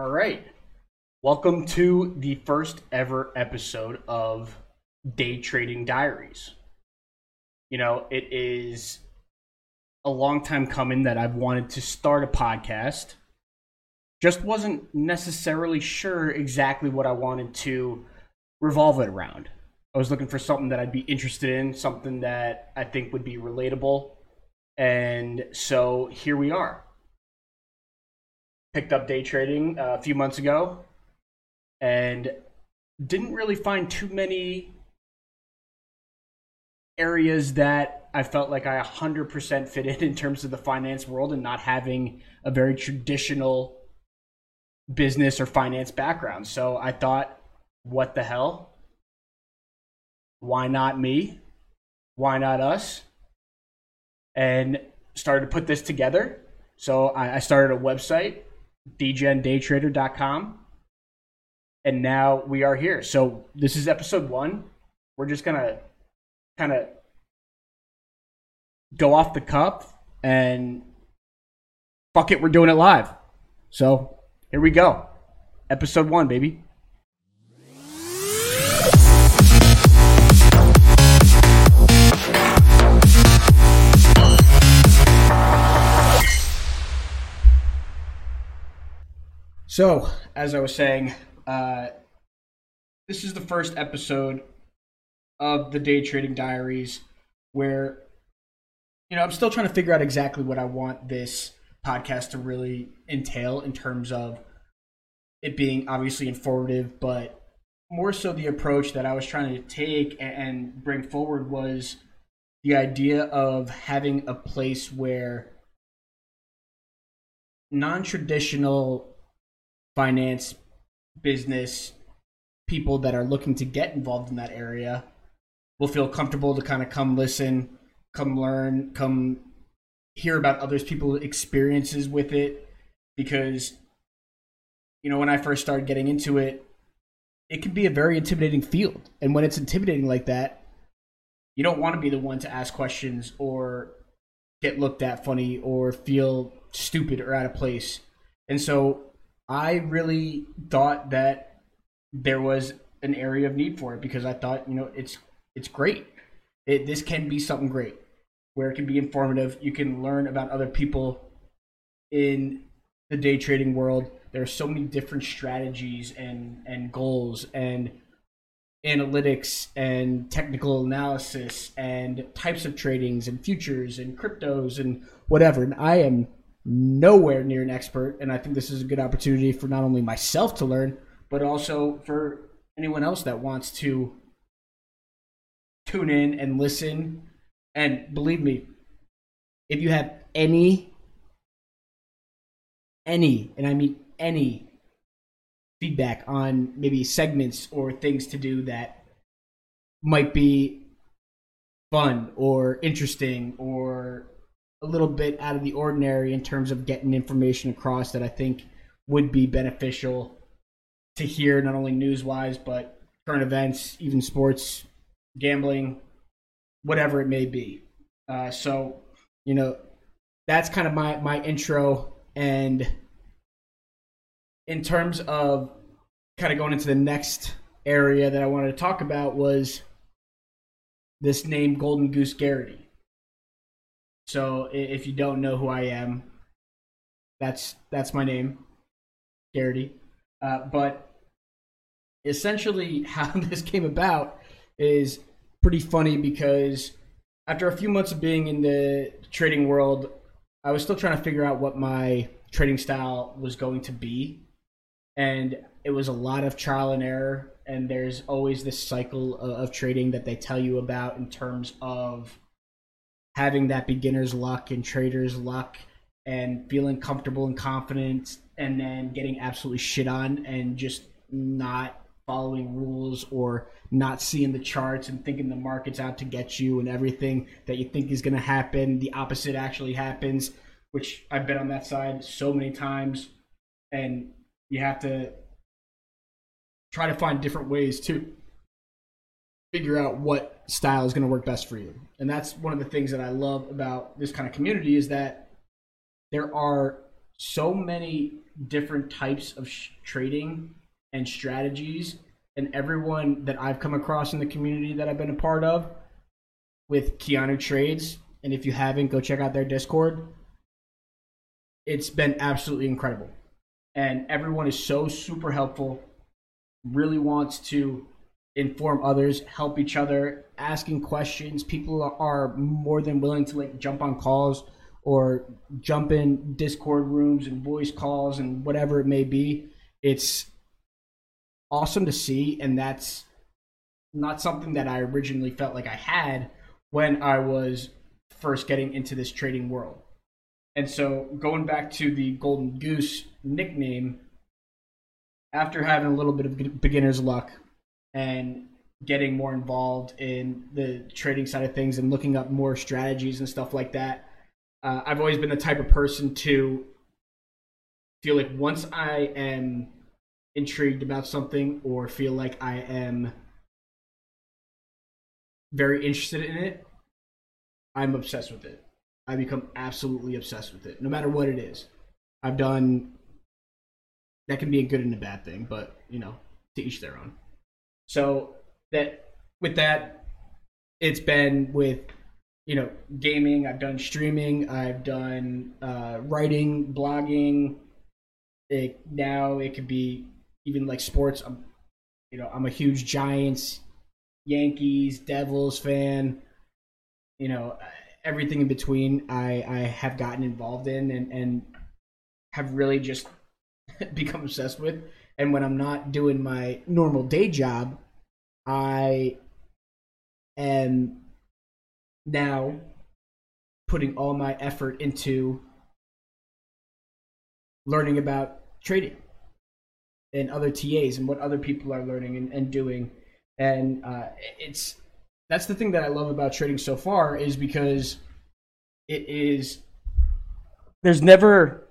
All right. Welcome to the first ever episode of Day Trading Diaries. You know, it is a long time coming that I've wanted to start a podcast. Just wasn't necessarily sure exactly what I wanted to revolve it around. I was looking for something that I'd be interested in, something that I think would be relatable. And so here we are. Picked up day trading uh, a few months ago and didn't really find too many areas that I felt like I 100% fit in in terms of the finance world and not having a very traditional business or finance background. So I thought, what the hell? why not me? Why not us? And started to put this together. So I, I started a website, dgendaytrader.com. And now we are here. So this is episode one. We're just going to kind of go off the cuff and fuck it, we're doing it live. So here we go. Episode one, baby. So, as I was saying, uh, this is the first episode of the Day Trading Diaries where, you know, I'm still trying to figure out exactly what I want this podcast to really entail in terms of it being obviously informative, but more so the approach that I was trying to take and bring forward was the idea of having a place where non traditional finance, business, people that are looking to get involved in that area will feel comfortable to kind of come listen, come learn, come hear about others people's experiences with it. Because you know when I first started getting into it it can be a very intimidating field. And when it's intimidating like that you don't want to be the one to ask questions or get looked at funny or feel stupid or out of place. And so I really thought that there was an area of need for it because I thought, you know, it's it's great. It, this can be something great where it can be informative. You can learn about other people in the day trading world. There are so many different strategies and and goals and analytics and technical analysis and types of tradings and futures and cryptos and whatever. And I am nowhere near an expert, and I think this is a good opportunity for not only myself to learn, but also for anyone else that wants to tune in and listen. And believe me, if you have any, any, and I mean any feedback on maybe segments or things to do that might be fun or interesting or a little bit out of the ordinary in terms of getting information across that I think would be beneficial to hear, not only news wise, but current events, even sports, gambling, whatever it may be. Uh, so, you know, that's kind of my, my intro. And in terms of kind of going into the next area that I wanted to talk about was this name Golden Goose Gerrity. So if you don't know who I am, that's that's my name, Gerrity. Uh, but essentially, how this came about is pretty funny because after a few months of being in the trading world, I was still trying to figure out what my trading style was going to be, and it was a lot of trial and error. And there's always this cycle of, of trading that they tell you about in terms of having that beginner's luck and trader's luck and feeling comfortable and confident and then getting absolutely shit on and just not following rules or not seeing the charts and thinking the market's out to get you and everything that you think is going to happen the opposite actually happens which i've been on that side so many times. And you have to try to find different ways to figure out what style is going to work best for you. And that's one of the things that I love about this kind of community is that there are so many different types of sh- trading and strategies and everyone that I've come across in the community that I've been a part of with Keanu Trades. And if you haven't, go check out their Discord. It's been absolutely incredible. And everyone is so super helpful, really wants to inform others, help each other, asking questions. People are more than willing to like jump on calls or jump in Discord rooms and voice calls and whatever it may be. It's awesome to see, and that's not something that I originally felt like I had when I was first getting into this trading world. And so, going back to the Golden Goose nickname, after having a little bit of beginner's luck and getting more involved in the trading side of things and looking up more strategies and stuff like that, uh, I've always been the type of person to feel like once I am intrigued about something or feel like I am very interested in it, I'm obsessed with it. I become absolutely obsessed with it, no matter what it is. I've done that can be a good and a bad thing, but you know, to each their own. So that with that, it's been with you know gaming. I've done streaming. I've done uh, writing, blogging. It, now it could be even like sports. I'm, you know, I'm a huge Giants, Yankees, Devils fan. You know, everything in between. I I have gotten involved in and and have really just become obsessed with. And when I'm not doing my normal day job, I am now putting all my effort into learning about trading and other TAs and what other people are learning and, and doing. And uh, it's that's the thing that I love about trading so far is because it is there's never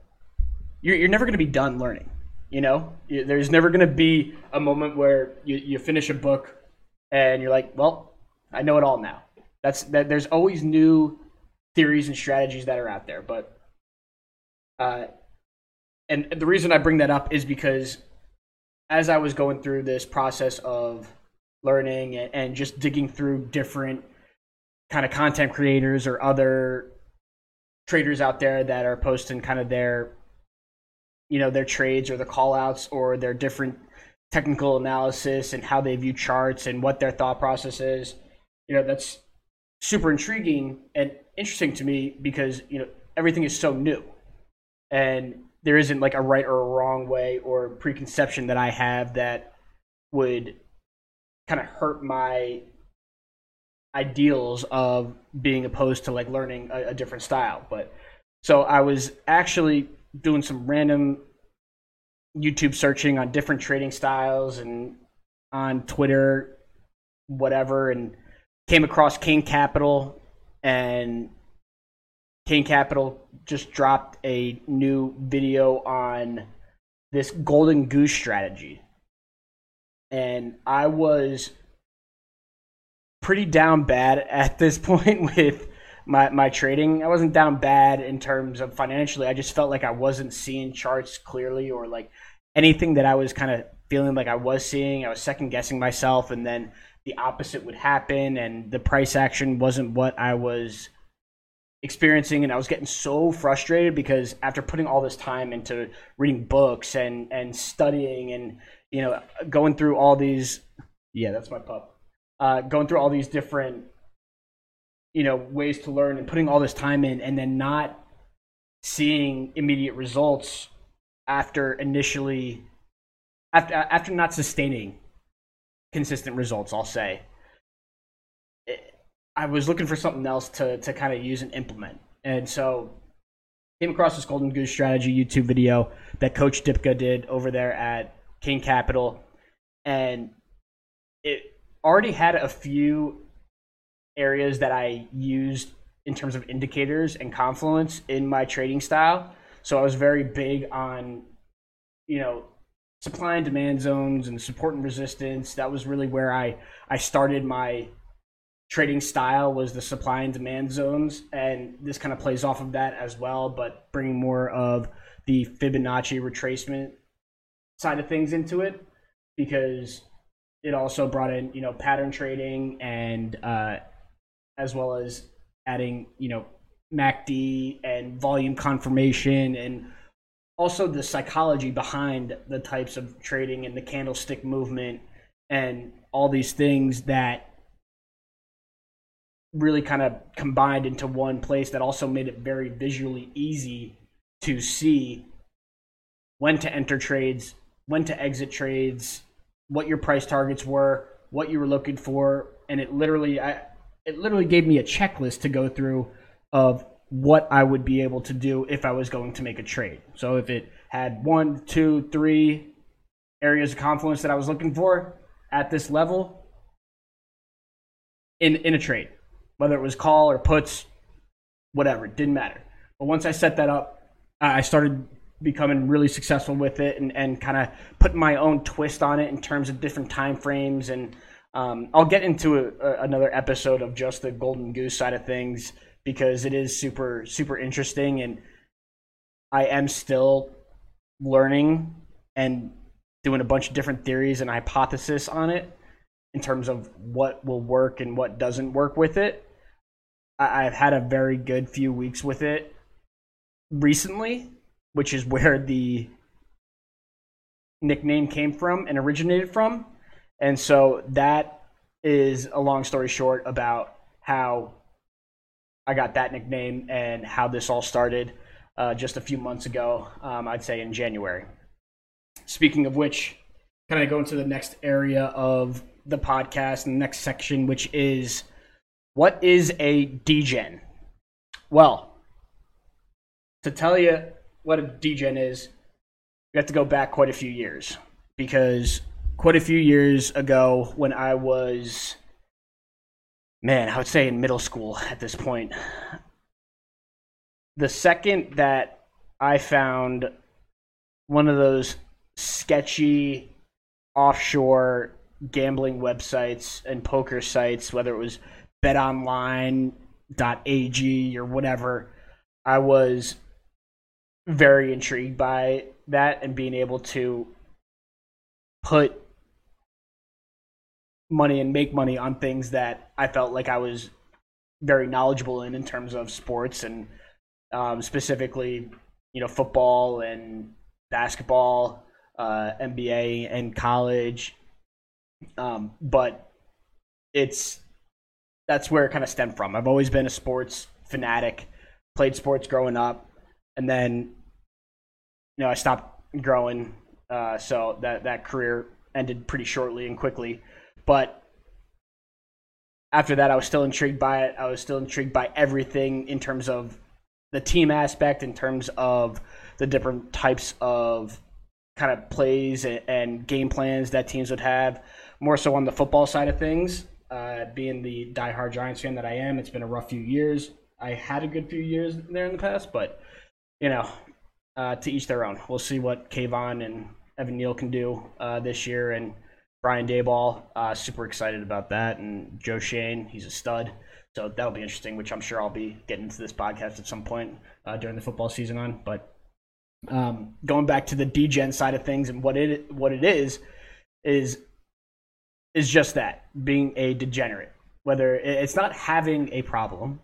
you're, you're never going to be done learning. You know, there's never going to be a moment where you, you finish a book and you're like, well, I know it all now. That's that. There's always new theories and strategies that are out there, but uh, and the reason I bring that up is because as I was going through this process of learning and, and just digging through different kind of content creators or other traders out there that are posting kind of their you know their trades or the call outs or their different technical analysis and how they view charts and what their thought process is you know that's super intriguing and interesting to me because you know everything is so new and there isn't like a right or a wrong way or preconception that I have that would kind of hurt my ideals of being opposed to like learning a, a, different style. But so I was actually doing some random YouTube searching on different trading styles and on Twitter, whatever, and came across King Capital and King Capital just dropped a new video on this golden goose strategy. And I was pretty down bad at this point with my, my trading. I wasn't down bad in terms of financially. I just felt like I wasn't seeing charts clearly or like anything that I was kind of feeling like I was seeing. I was second guessing myself, and then the opposite would happen, and the price action wasn't what I was experiencing and I was getting so frustrated because after putting all this time into reading books and and studying and you know going through all these yeah that's my pup uh, going through all these different you know ways to learn and putting all this time in and then not seeing immediate results after initially after after not sustaining consistent results I'll say. I was looking for something else to to kind of use and implement, and so came across this Golden Goose Strategy YouTube video that Coach Dipka did over there at King Capital, and it already had a few areas that I used in terms of indicators and confluence in my trading style. So I was very big on, you know, supply and demand zones and support and resistance. That was really where I I started my trading style was the supply and demand zones, and this kind of plays off of that as well, but bringing more of the Fibonacci retracement side of things into it because it also brought in you know pattern trading and uh, as well as adding you know MACD and volume confirmation and also the psychology behind the types of trading and the candlestick movement and all these things that really kind of combined into one place that also made it very visually easy to see when to enter trades, when to exit trades, what your price targets were, what you were looking for, and it literally I it literally gave me a checklist to go through of what I would be able to do if I was going to make a trade. So if it had one, two, three areas of confluence that I was looking for at this level in in a trade, whether it was call or puts, whatever, didn't matter. But once I set that up, I started becoming really successful with it and, and kind of putting my own twist on it in terms of different time frames and um, I'll get into a, a, another episode of just the golden goose side of things because it is super super interesting and I am still learning and doing a bunch of different theories and hypothesis on it in terms of what will work and what doesn't work with it. I, I've had a very good few weeks with it recently, which is where the nickname came from and originated from. And so that is a long story short about how I got that nickname and how this all started uh, just a few months ago, um, I'd say in January. Speaking of which, kind of go into the next area of the podcast and the next section, which is what is a degen? Well, to tell you what a degen is, you have to go back quite a few years because quite a few years ago when I was, man, I would say in middle school at this point, the second that I found one of those sketchy offshore gambling websites and poker sites, whether it was betonline.ag or whatever, I was very intrigued by that and being able to put money and make money on things that I felt like I was very knowledgeable in in terms of sports and um, specifically, you know, football and basketball, uh, NBA and college. Um, but it's that's where it kind of stemmed from. I've always been a sports fanatic, played sports growing up, and then you know, I stopped growing, uh, so that that career ended pretty shortly and quickly. But after that, I was still intrigued by it. I was still intrigued by everything in terms of the team aspect, in terms of the different types of kind of plays and, game plans that teams would have. More so on the football side of things. Uh, being the diehard Giants fan that I am, it's been a rough few years. I had a good few years there in the past, but you know, uh, to each their own. We'll see what Kayvon and Evan Neal can do uh, this year, and Brian Daboll, Uh, super excited about that, and Joe Schoen, he's a stud. So that'll be interesting, which I'm sure I'll be getting into this podcast at some point uh, during the football season on. But um, going back to the degen side of things and what it what it is is is just that being a degenerate. Whether it's not having a problem,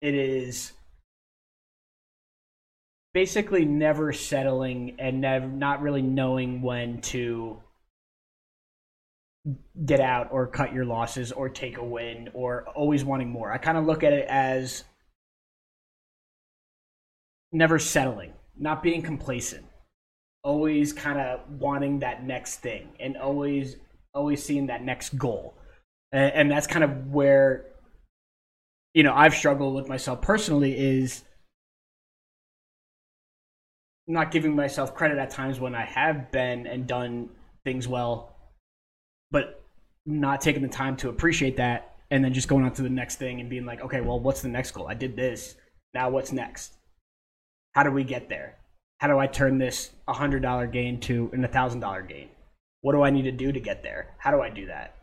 it is basically never settling and never not really knowing when to get out or cut your losses or take a win or always wanting more. I kind of look at it as never settling, not being complacent, always kind of wanting that next thing and always always seeing that next goal. And, and that's kind of where you know, I've struggled with myself personally is not giving myself credit at times when I have been and done things well, but not taking the time to appreciate that and then just going on to the next thing and being like, okay, well, what's the next goal? I did this. Now what's next? How do we get there? How do I turn this $100 gain to an $1,000 gain? What do I need to do to get there? How do I do that?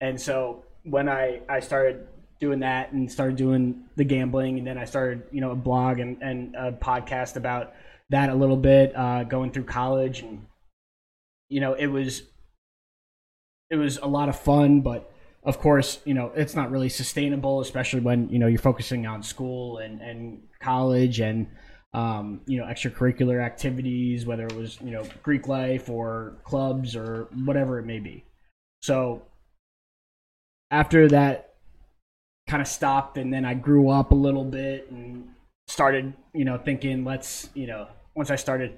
And so when I I started doing that and started doing the gambling, and then I started you know a blog and and a podcast about that a little bit, uh, going through college, and you know it was it was a lot of fun, but of course, you know, it's not really sustainable, especially when, you know, you're focusing on school and, and college and, um, you know, extracurricular activities, whether it was, you know, Greek life or clubs or whatever it may be. So after that kind of stopped and then I grew up a little bit and started, you know, thinking, let's, you know, once I started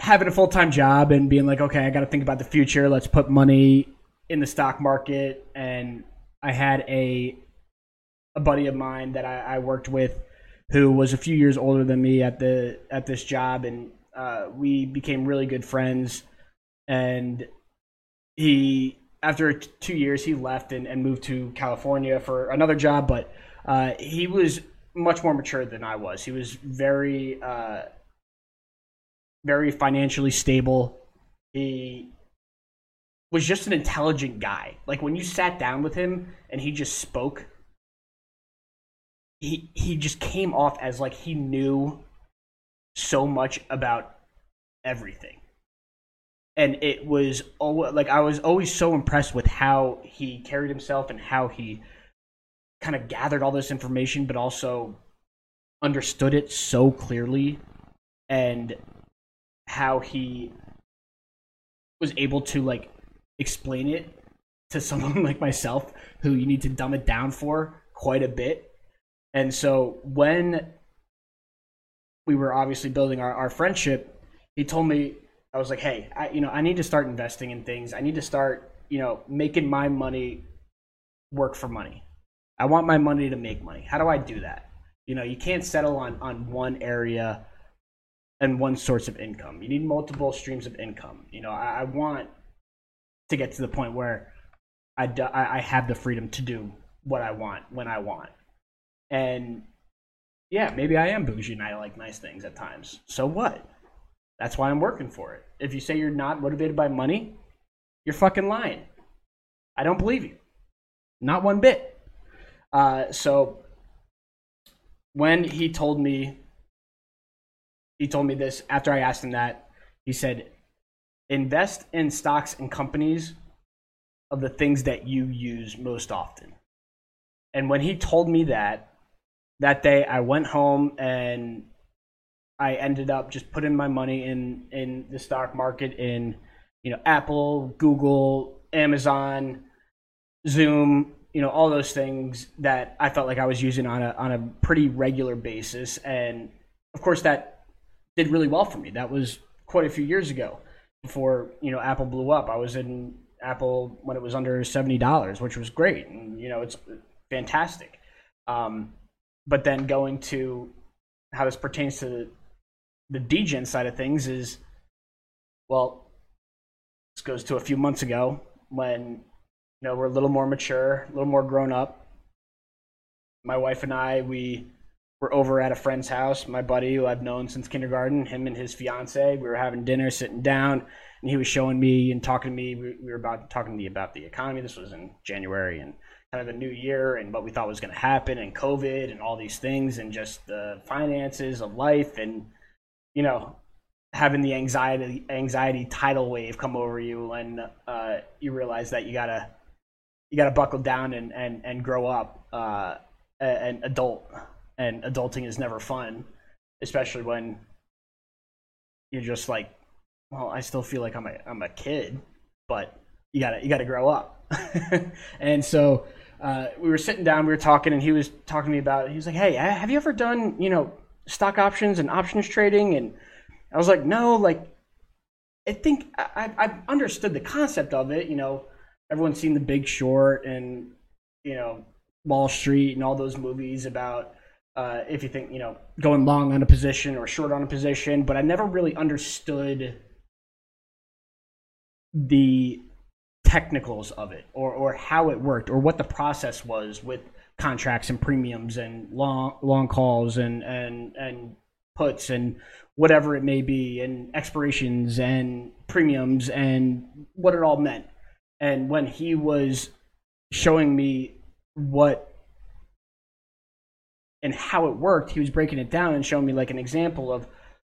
having a full time job and being like, okay, I got to think about the future. Let's put money in the stock market. And I had a a buddy of mine that I, I worked with who was a few years older than me at the at this job, and uh, we became really good friends. And he, after two years, he left and, and moved to California for another job. But uh, he was much more mature than I was. He was very uh, very financially stable. He was just an intelligent guy. Like when you sat down with him and he just spoke, he he just came off as like he knew so much about everything. And it was always, like I was always so impressed with how he carried himself and how he kind of gathered all this information but also understood it so clearly and how he was able to like explain it to someone like myself who you need to dumb it down for quite a bit. And so when we were obviously building our, our friendship, he told me I was like, "Hey, I, you know, I need to start investing in things. I need to start, you know, making my money work for money. I want my money to make money. How do I do that? You know, you can't settle on on one area and one source of income. You need multiple streams of income. You know, I, I want to get to the point where I, do, I, I have the freedom to do what I want when I want. And yeah, maybe I am bougie and I like nice things at times. So what? That's why I'm working for it. If you say you're not motivated by money, you're fucking lying. I don't believe you. Not one bit. Uh, so when he told me he told me this after I asked him that. He said, invest in stocks and companies of the things that you use most often. And when he told me that, that day I went home and I ended up just putting my money in in the stock market in you know Apple, Google, Amazon, Zoom, you know all those things that I felt like I was using on a on a pretty regular basis and of course that did really well for me. That was quite a few years ago before you know Apple blew up. I was in Apple when it was under seventy dollars, which was great, and you know it's fantastic. Um, but then going to how this pertains to the, the degen side of things is, well, this goes to a few months ago when you know we're a little more mature, a little more grown up. My wife and I, we we're over at a friend's house, my buddy who I've known since kindergarten, him and his fiance. We were having dinner, sitting down, and he was showing me and talking to me. We, were about talking to me about the economy. This was in January and kind of the new year and what we thought was going to happen and COVID and all these things and just the finances of life and you know having the anxiety anxiety tidal wave come over you and uh, you realize that you gotta you gotta buckle down and and, and grow up uh, an adult and adulting is never fun, especially when you're just like, well, I still feel like I'm a I'm a kid, but you gotta you gotta grow up. and so uh, we were sitting down, we were talking, and he was talking to me about. He was like, "Hey, have you ever done you know stock options and options trading?" And I was like, "No, like." I think I, I've understood the concept of it. You know, everyone's seen The Big Short and you know Wall Street and all those movies about uh, if you think you know going long on a position or short on a position, but I never really understood the technicals of it or or how it worked or what the process was with contracts and premiums and long long calls and and and puts and whatever it may be and expirations and premiums and what it all meant. And when he was showing me what and how it worked. He was breaking it down and showing me like an example of,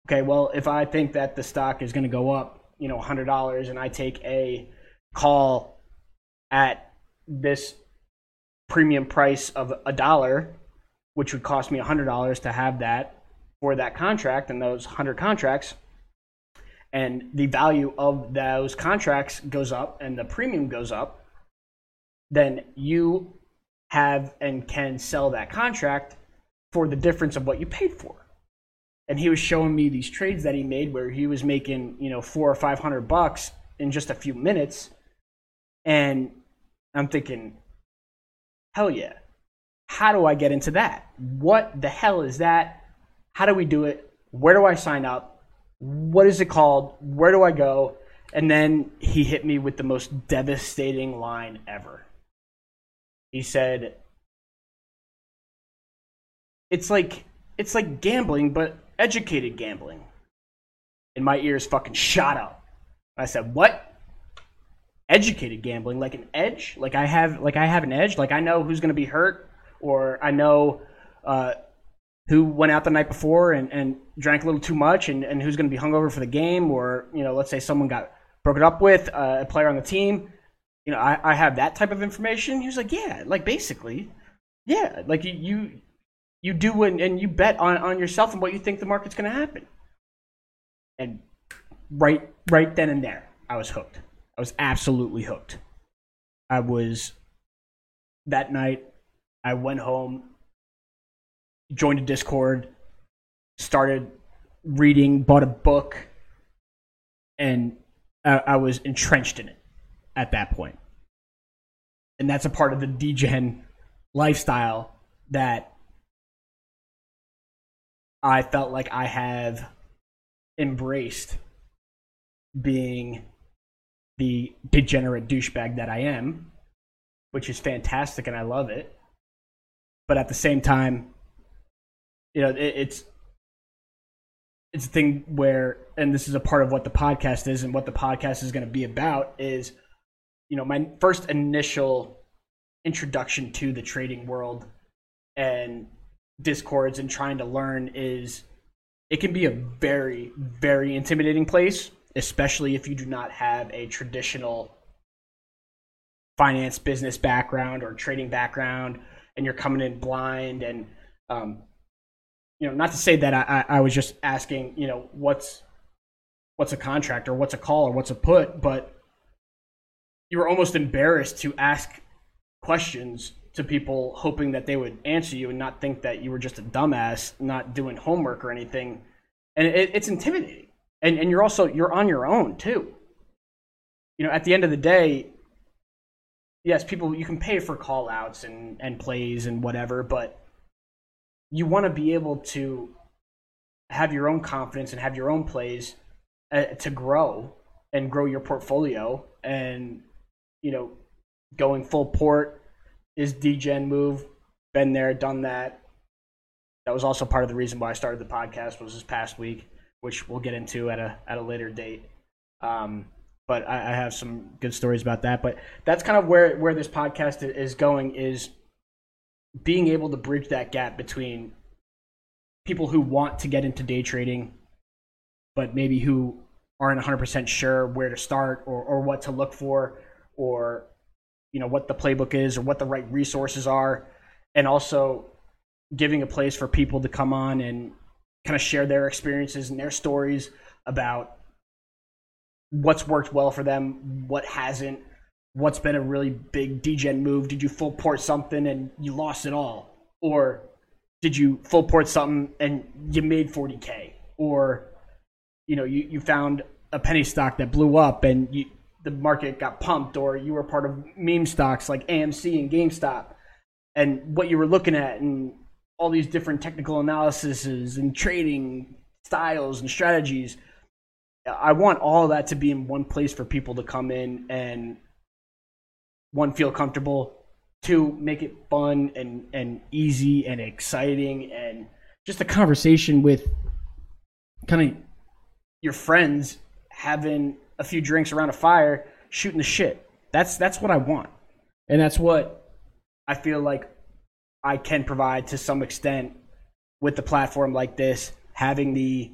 okay, well, if I think that the stock is going to go up, you know, hundred dollars, and I take a call at this premium price of a dollar, which would cost me hundred dollars to have that for that contract and those hundred contracts, and the value of those contracts goes up and the premium goes up, then you have and can sell that contract for the difference of what you paid for. And he was showing me these trades that he made where he was making, you know, four or five hundred bucks in just a few minutes. And I'm thinking, hell yeah. How do I get into that? What the hell is that? How do we do it? Where do I sign up? What is it called? Where do I go? And then he hit me with the most devastating line ever. He said, it's like it's like gambling, but educated gambling. And my ears fucking shot up. I said, "What? Educated gambling? Like an edge? Like I have like I have an edge? Like I know who's going to be hurt, or I know uh, who went out the night before and, and drank a little too much, and, and who's going to be hungover for the game, or you know, let's say someone got broken up with uh, a player on the team. You know, I, I have that type of information." He was like, "Yeah, like basically." Yeah, like you, you you do and, and you bet on, on yourself and what you think the market's going to happen. And right right then and there, I was hooked. I was absolutely hooked. I was that night. I went home, joined a Discord, started reading, bought a book, and I, I was entrenched in it at that point. And that's a part of the degen lifestyle that I felt like I have embraced being the degenerate douchebag that I am, which is fantastic and I love it. But at the same time, you know, it, it's it's a thing where, and this is a part of what the podcast is, and what the podcast is going to be about is, you know, my first initial introduction to the trading world and discords and trying to learn is it can be a very very intimidating place especially if you do not have a traditional finance business background or trading background and you're coming in blind and um, you know not to say that I, I was just asking you know what's what's a contract or what's a call or what's a put but you were almost embarrassed to ask questions to people hoping that they would answer you and not think that you were just a dumbass not doing homework or anything. And it, it's intimidating. And and you're also you're on your own too. You know at the end of the day yes people you can pay for call outs and and plays and whatever but you want to be able to have your own confidence and have your own plays uh, to grow and grow your portfolio and you know going full port is degen move. Been there, done that. That was also part of the reason why I started the podcast was this past week, which we'll get into at a at a later date. Um, but I, I have some good stories about that. But that's kind of where where this podcast is going is being able to bridge that gap between people who want to get into day trading, but maybe who aren't 100% sure where to start or, or what to look for or you know what the playbook is or what the right resources are, and also giving a place for people to come on and kind of share their experiences and their stories about what's worked well for them, what hasn't, what's been a really big degen move. Did you full port something and you lost it all? Or did you full port something and you made 40K? Or, you know, you, you found a penny stock that blew up and you, the market got pumped or you were part of meme stocks like AMC and GameStop and what you were looking at and all these different technical analyses and trading styles and strategies. I want all that to be in one place for people to come in and one feel comfortable, two make it fun and and easy and exciting and just a conversation with kind of your friends having a few drinks around a fire, shooting the shit. That's that's what I want. And that's what I feel like I can provide to some extent with the platform like this, having the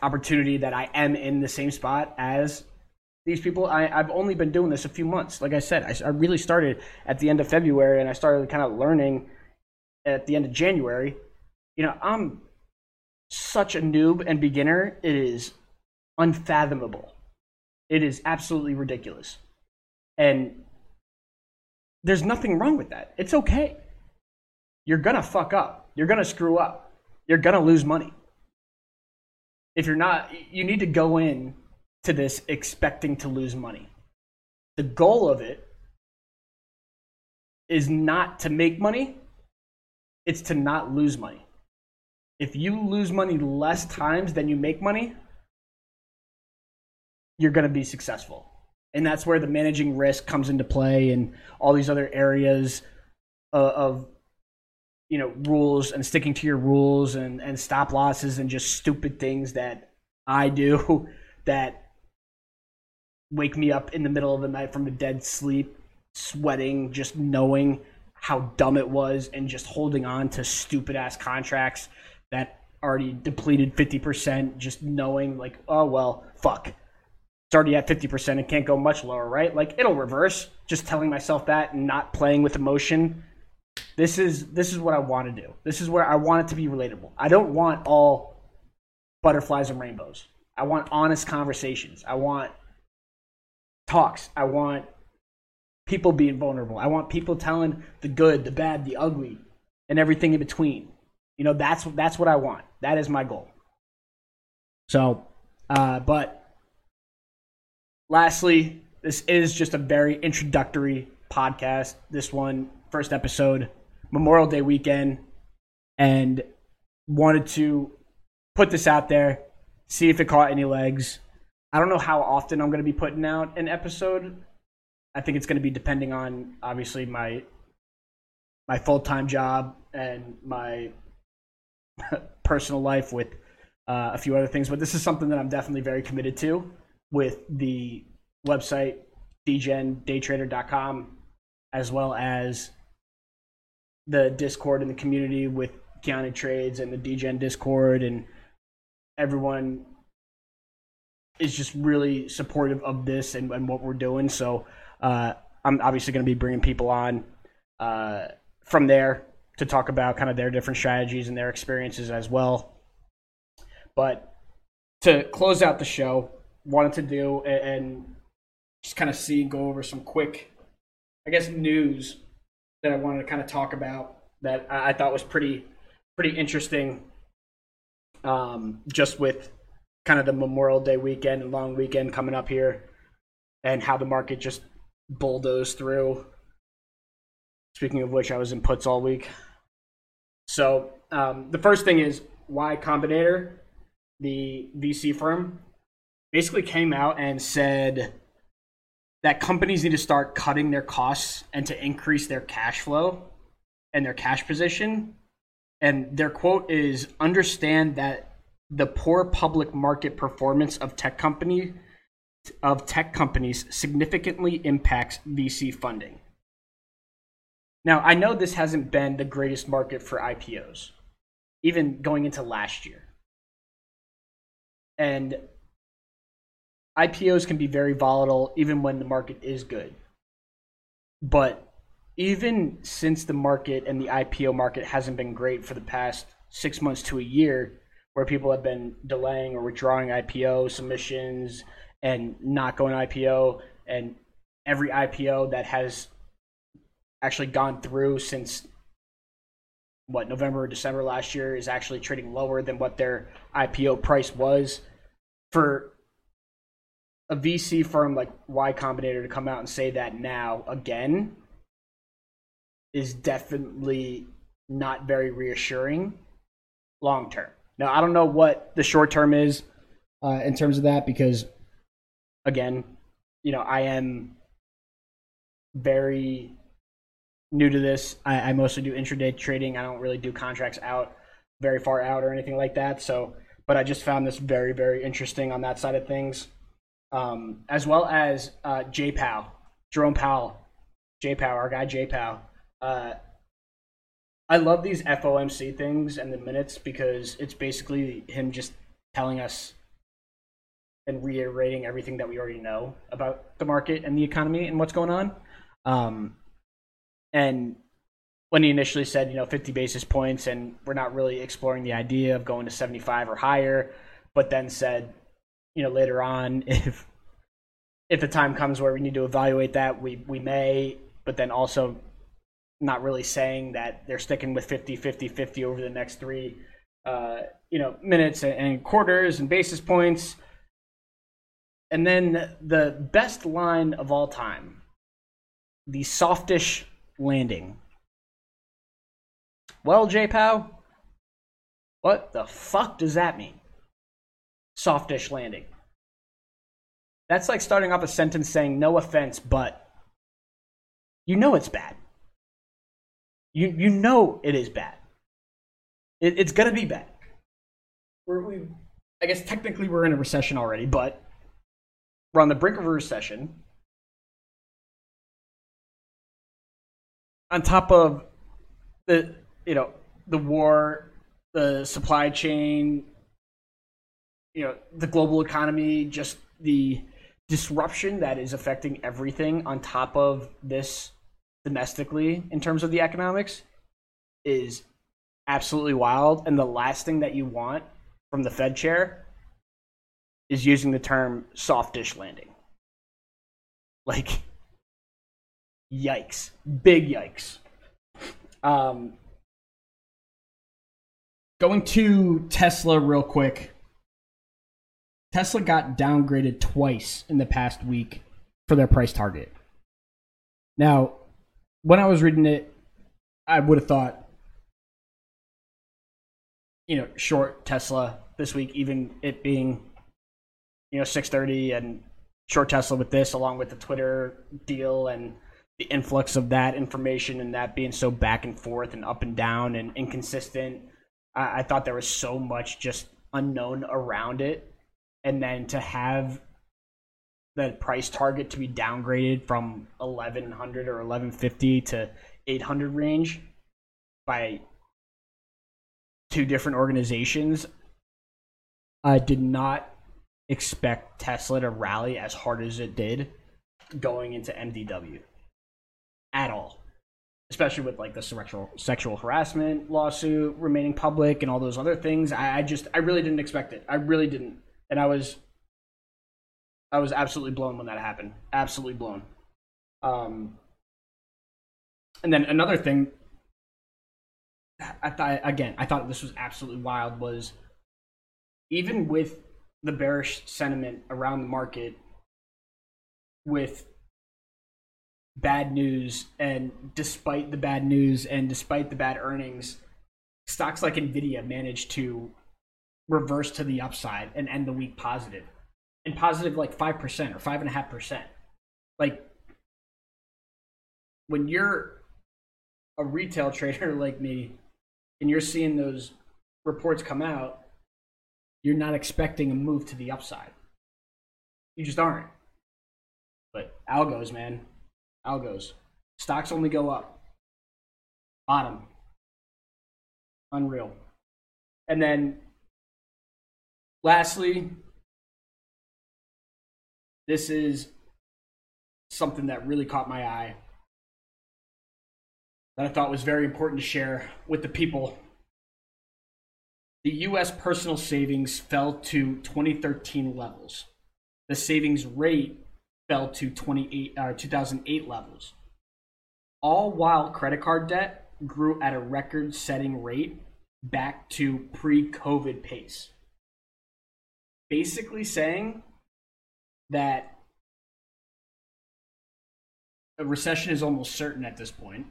opportunity that I am in the same spot as these people. I, have only been doing this a few months. Like I said, I, I really started at the end of February and I started kind of learning at the end of January. You know, I'm such a noob and beginner. It is unfathomable. It is absolutely ridiculous. And there's nothing wrong with that. It's okay. You're going to fuck up. You're going to screw up. You're going to lose money. If you're not, you need to go in to this expecting to lose money. The goal of it is not to make money, it's to not lose money. If you lose money less times than you make money, you're going to be successful. And that's where the managing risk comes into play and all these other areas of, of you know rules and sticking to your rules and, and stop losses and just stupid things that I do that wake me up in the middle of the night from a dead sleep, sweating, just knowing how dumb it was and just holding on to stupid ass contracts that already depleted 50%, just knowing like, oh well, fuck. It's already at 50% and can't go much lower, right? Like it'll reverse. Just telling myself that and not playing with emotion. This is this is what I want to do. This is where I want it to be relatable. I don't want all butterflies and rainbows. I want honest conversations. I want talks. I want people being vulnerable. I want people telling the good, the bad, the ugly, and everything in between. You know, that's that's what I want. That is my goal. So, uh, but lastly, this is just a very introductory podcast. This one, first episode, Memorial Day weekend, and wanted to put this out there, see if it caught any legs. I don't know how often I'm going to be putting out an episode. I think it's going to be depending on obviously my my full time job and my personal life with uh, a few other things. But this is something that I'm definitely very committed to with the website dgendaytrader.com as well as the Discord and the community with Keanu Trades and the DGen Discord and everyone is just really supportive of this and, and what we're doing. So uh, I'm obviously going to be bringing people on uh, from there to talk about kind of their different strategies and their experiences as well. But to close out the show, wanted to do and just kind of see and go over some quick, I guess, news that I wanted to kind of talk about that I thought was pretty pretty interesting. Um, just with kind of the Memorial Day weekend and long weekend coming up here, and how the market just bulldozed through. Speaking of which, I was in puts all week. So um, the first thing is Y Combinator, the VC firm, basically came out and said that companies need to start cutting their costs and to increase their cash flow and their cash position. And their quote is understand that the poor public market performance of tech company of tech companies significantly impacts VC funding. Now, I know this hasn't been the greatest market for IPOs, even going into last year. And IPOs can be very volatile even when the market is good. But even since the market and the IPO market hasn't been great for the past six months to a year, where people have been delaying or withdrawing IPO submissions and not going IPO, and every IPO that has actually gone through since what November or December last year is actually trading lower than what their IPO price was. For a VC firm like Y Combinator to come out and say that now again is definitely not very reassuring long term. Now, I don't know what the short term is uh, in terms of that because, again, you know, I am very new to this. I, I mostly do intraday trading. I don't really do contracts out very far out or anything like that. So, but I just found this very, very interesting on that side of things, um, as well as uh, J Powell, Jerome Powell, J Pow, our guy J Pow. Uh, I love these FOMC things and the minutes because it's basically him just telling us and reiterating everything that we already know about the market and the economy and what's going on. Um, and when he initially said, you know, 50 basis points, and we're not really exploring the idea of going to 75 or higher, but then said, you know, later on, if if the time comes where we need to evaluate that, we we may, but then also not really saying that they're sticking with 50 50 50 over the next three uh, you know minutes and quarters and basis points. And then the best line of all time the softish landing. Well j pow what the fuck does that mean softish landing that's like starting off a sentence saying no offense but you know it's bad you you know it is bad. It, it's gonna be bad. We're, we, I guess technically we're in a recession already, but we're on the brink of a recession. On top of the you know the war, the supply chain, you know the global economy, just the disruption that is affecting everything. On top of this domestically in terms of the economics is absolutely wild. And the last thing that you want from the Fed chair is using the term softish landing. Like, yikes. Big yikes. Um, going to Tesla real quick. Tesla got downgraded twice in the past week for their price target. Now, when I was reading it, I would have thought, you know, short Tesla this week, even it being, you know, six thirty and short Tesla with this, along with the Twitter deal and the influx of that information and that being so back and forth and up and down and inconsistent. I, I thought there was so much just unknown around it, and then to have the price target to be downgraded from 1100 or 1150 to 800 range by two different organizations i did not expect tesla to rally as hard as it did going into mdw at all especially with like the sexual sexual harassment lawsuit remaining public and all those other things. I, I just i really didn't expect it. I really didn't and i was I was absolutely blown when that happened. Absolutely blown. Um, and then another thing, I thought again, I thought this was absolutely wild. Was even with the bearish sentiment around the market, with bad news, and despite the bad news and despite the bad earnings, stocks like Nvidia managed to reverse to the upside and end the week positive and positive like 5% or 5.5%. Like, when you're a retail trader like me and you're seeing those reports come out, you're not expecting a move to the upside. You just aren't. But algos, man, algos. Stocks only go up. Bottom. Unreal. And then lastly, this is something that really caught my eye that I thought was very important to share with the people. The US personal savings fell to 2013 levels. The savings rate fell to 28, uh, 2008 levels. All while credit card debt grew at a record setting rate back to pre COVID pace. Basically saying that a recession is almost certain at this point.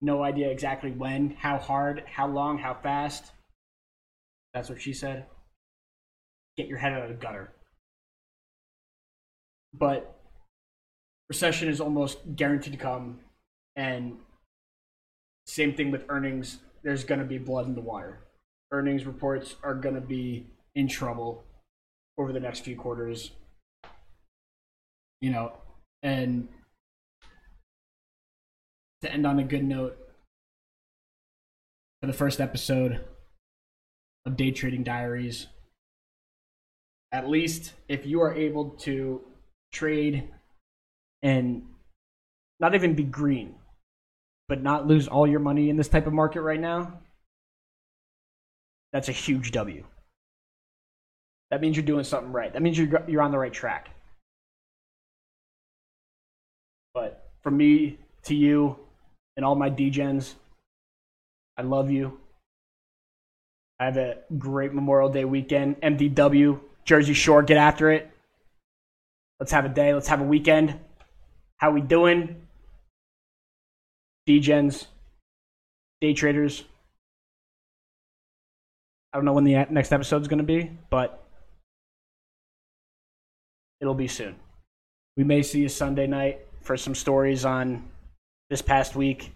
No idea exactly when, how hard, how long, how fast. That's what she said. Get your head out of the gutter. But recession is almost guaranteed to come, and same thing with earnings. There's going to be blood in the water. Earnings reports are going to be in trouble over the next few quarters. You know, and to end on a good note for the first episode of Day Trading Diaries. At least if you are able to trade and not even be green, but not lose all your money in this type of market right now, that's a huge W. That means you're doing something right. That means you're you're on the right track. But from me to you and all my Degens, I love you. I have a great Memorial Day weekend. MDW, Jersey Shore, get after it. Let's have a day. Let's have a weekend. How we doing? Degens, day traders. I don't know when the next episode is going to be, but it'll be soon. We may see you Sunday night for some stories on this past week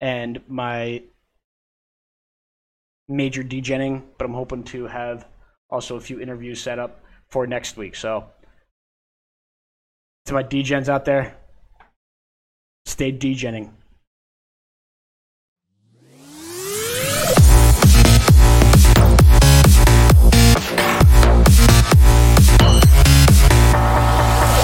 and my major degenning, but I'm hoping to have also a few interviews set up for next week. So, to my degens out there, stay degenning.